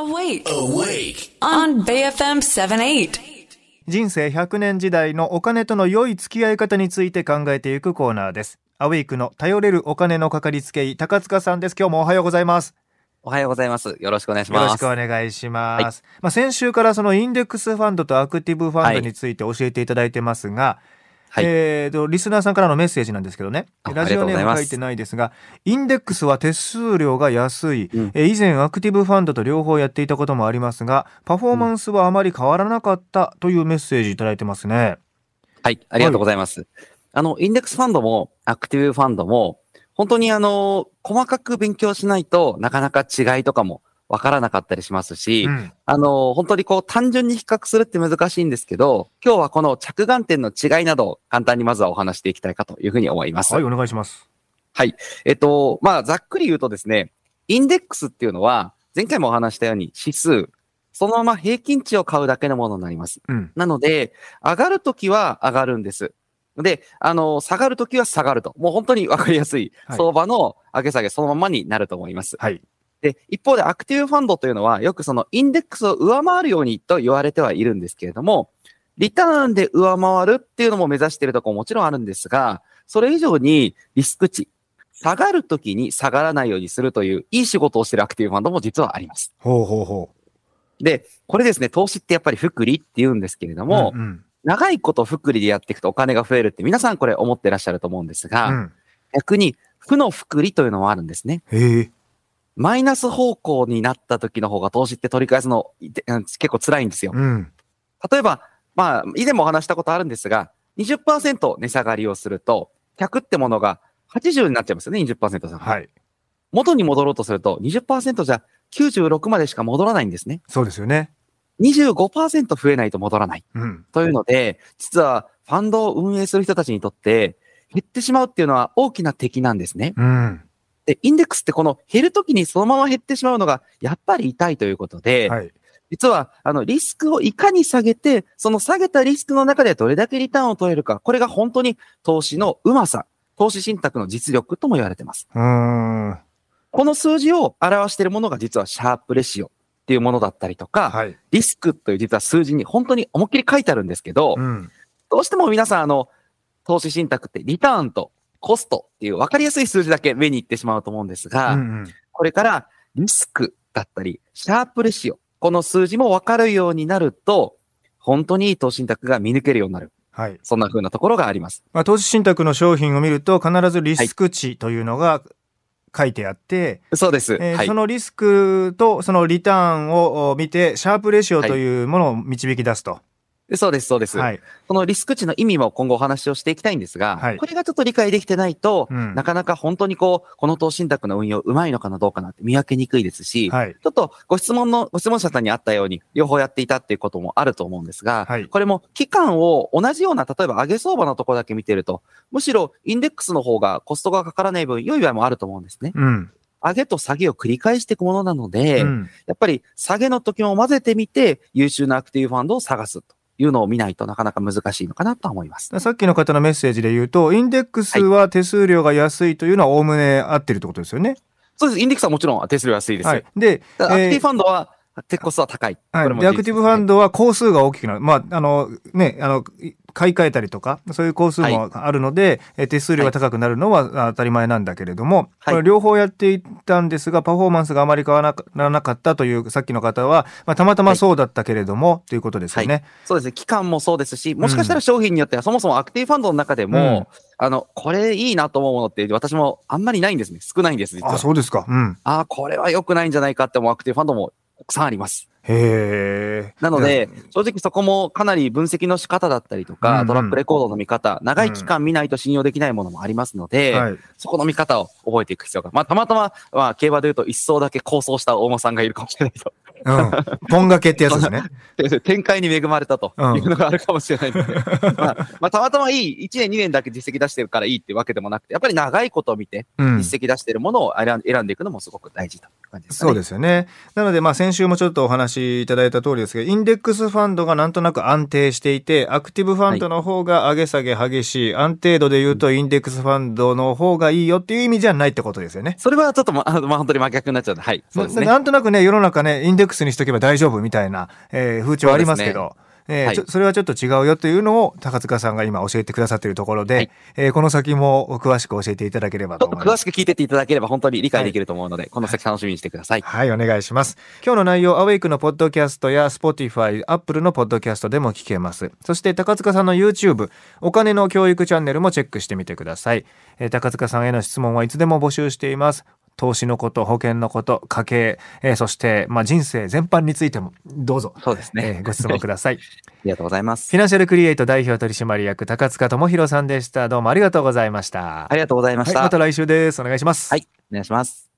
Awake. Awake. On BFM 78. 人生100年時代のお金との良い付き合い方について考えていくコーナーです。アウェイクの頼れるお金のかかりつけ医、高塚さんです。今日もおはようございます。おはようございます。よろしくお願いしよろします。くお願いします。まあ先週からそのインデックスファンドとアクティブファンドについて教えていただいてますが、はいえーとリスナーさんからのメッセージなんですけどね。あラジオネーム書いてないですがインデックスは手数料が安い、うん。えー以前アクティブファンドと両方やっていたこともありますがパフォーマンスはあまり変わらなかったというメッセージいただいてますね。はい、ありがとうございます。あの、インデックスファンドも、アクティブファンドも、本当にあの、細かく勉強しないとなかなか違いとかもわからなかったりしますし、うんあの、本当にこう単純に比較するって難しいんですけど、今日はこの着眼点の違いなどを簡単にまずはお話していきたいかというふうに思います。はいお願いします。えっと、まあ、ざっくり言うとですね、インデックスっていうのは、前回もお話したように指数、そのまま平均値を買うだけのものになります。うんなので、上がるときは上がるんです。で、あの、下がるときは下がると。もう本当にわかりやすいはい相場の上げ下げそのままになると思います。はいで、一方でアクティブファンドというのは、よくそのインデックスを上回るようにと言われてはいるんですけれども、リターンで上回るっていうのも目指しているところももちろんあるんですが、それ以上にリスク値、下がるときに下がらないようにするという、いい仕事をしているアクティブファンドも実はあります。ほうほうほで、これですね、投資ってやっぱり福利って言うんですけれどう。も、うんうん長いこと福利でやっていくとお金が増えるって皆さんこれ思ってらっしゃると思うんですが、うん逆に負の福利というのもあるんですね。へえマイナス方向になった時の方が投資って取り返すの結構辛いんですよ。うん例えば、まあ、以前もお話したことあるんですが、20%値下がりをすると、100ってものが80になっちゃいますよね、20%さん。はい元に戻ろうとすると、20%じゃ96までしか戻らないんですね。そうですよね。25%増えないと戻らない。うんというので、実はファンドを運営する人たちにとって、減ってしまうっていうのは大きな敵なんですね。うんで、インデックスってこの減るときにそのまま減ってしまうのがやっぱり痛いということで、はい。実はあのリスクをいかに下げて、その下げたリスクの中でどれだけリターンを取れるか、これが本当に投資のうまさ、投資信託の実力とも言われています。この数字を表しているものが実はシャープレシオっていうものだったりとか、はい。リスクという実は数字に本当に思いっきり書いてあるんですけど、うんどうしても皆さん、あの、投資信託ってリターンとコストっていう分かりやすい数字だけ目に行ってしまうと思うんですが、うんうんこれからリスクだったり、シャープレシオ、この数字も分かるようになると、本当にいい投資信託が見抜けるようになる。はいそんな風なところがあります。まあ、投資信託の商品を見ると必ずリスク値というのが書いてあって、そうです。えーはいそ。のリスクとそのリターンを見てシャープレシオというものを導き出すと。そうです、そうです。はい。このリスク値の意味も今後お話をしていきたいんですが、はいこれがちょっと理解できてないと、うんなかなか本当にこう、この投資信託の運用うまいのかなどうかなって見分けにくいですし、はい。ちょっとご質問の、ご質問者さんにあったように、両方やっていたっていうこともあると思うんですが、はいこれも期間を同じような、例えば上げ相場のところだけ見てると、むしろインデックスの方がコストがかからない分良い場合もあると思うんですね。うん。上げと下げを繰り返していくものなので、うんやっぱり下げの時も混ぜてみて、優秀なアクティブファンドを探すというのを見ないとなかなか難しいのかなとは思います。さっきの方のメッセージで言うと、インデックスは手数料が安いというのはおおむね合ってるってことですよね。そうです。インデックスはもちろん手数料安いです。はい。で、アクティファンドは、手コストは高い。はい、でアクティブファンド。ドは工数が大きくなる、まああのね、あのい買い替えたりとかそういう工数もあるので、え手数料が高くなるのはあ当たり前なんだけれども、はいこれ両方やっていたんですがパフォーマンスがあまり変わらなかったというさっきの方は、まあ、たまたまそうだったけれども、ということですよね。そうですね。期間もそうですし、もしかしたら商品によっては、そもそもアクティブファンドの中でも、あの、これいいなと思うものって私もあんまりないんですね。少ないんです、実は。あそうですか。うん、ああ、これは良くないんじゃないかって思うアクティブファンドもたくさんあります。へえ。なので、正直そこもかなり分析の仕方だったりとか、うんうんトラックレコードの見方、長い期間見ないと信用できないものもありますので、はい、そこの見方を覚えていく必要が。まあ、たまたま、まあ、競馬で言うと一層だけ構想した大間さんがいるかもしれないと。うん、ポンがけってやつですね。展開に恵まれたというのがあるかもしれないので、まあ、まあ、たまたまいい、1年2年だけ実績出してるからいいってわけでもなくて、やっぱり長いことを見て、うん実績出してるものを選ん選んでいくのもすごく大事という感じですかね。そうですよね。なので、まあ、先週もちょっとお話しいただいた通りですけど、インデックスファンドがなんとなく安定していて、アクティブファンドの方が上げ下げ激しい、安定度で言うと、インデックスファンドの方がいいよっていう意味じゃないってことですよね。それはちょっとま、あまあ、本当に真逆になっちゃうので、はい。そうですね。ななんとなくね、世の中ね、インデックスにしとけば大丈夫みたいな、えー風潮ありますけど、えーはいそれはちょっと違うよというのを高塚さんが今教えてくださっているところで、はいえーこの先も詳しく教えていただければとと思います。詳しく聞いてっていただければ本当に理解できると思うので、この先楽しみにしてください。はい、お願いします。今日の内容、アウェイクのポッドキャストや Spotify、Apple のポッドキャストでも聞けます。そして高塚さんの YouTube、お金の教育チャンネルもチェックしてみてください。えー高塚さんへの質問はいつでも募集しています。投資のこと、保険のこと、家計、えーそして、まあ、人生全般についてもどうぞ、そうですね。えーご質問ください。ありがとうございますフィ。ナンシャルクリエイト代表取締役高塚智博さんでした。どうもありがとうございました。ありがとうございました。はい、また来週です。お願いします。はい、お願いします。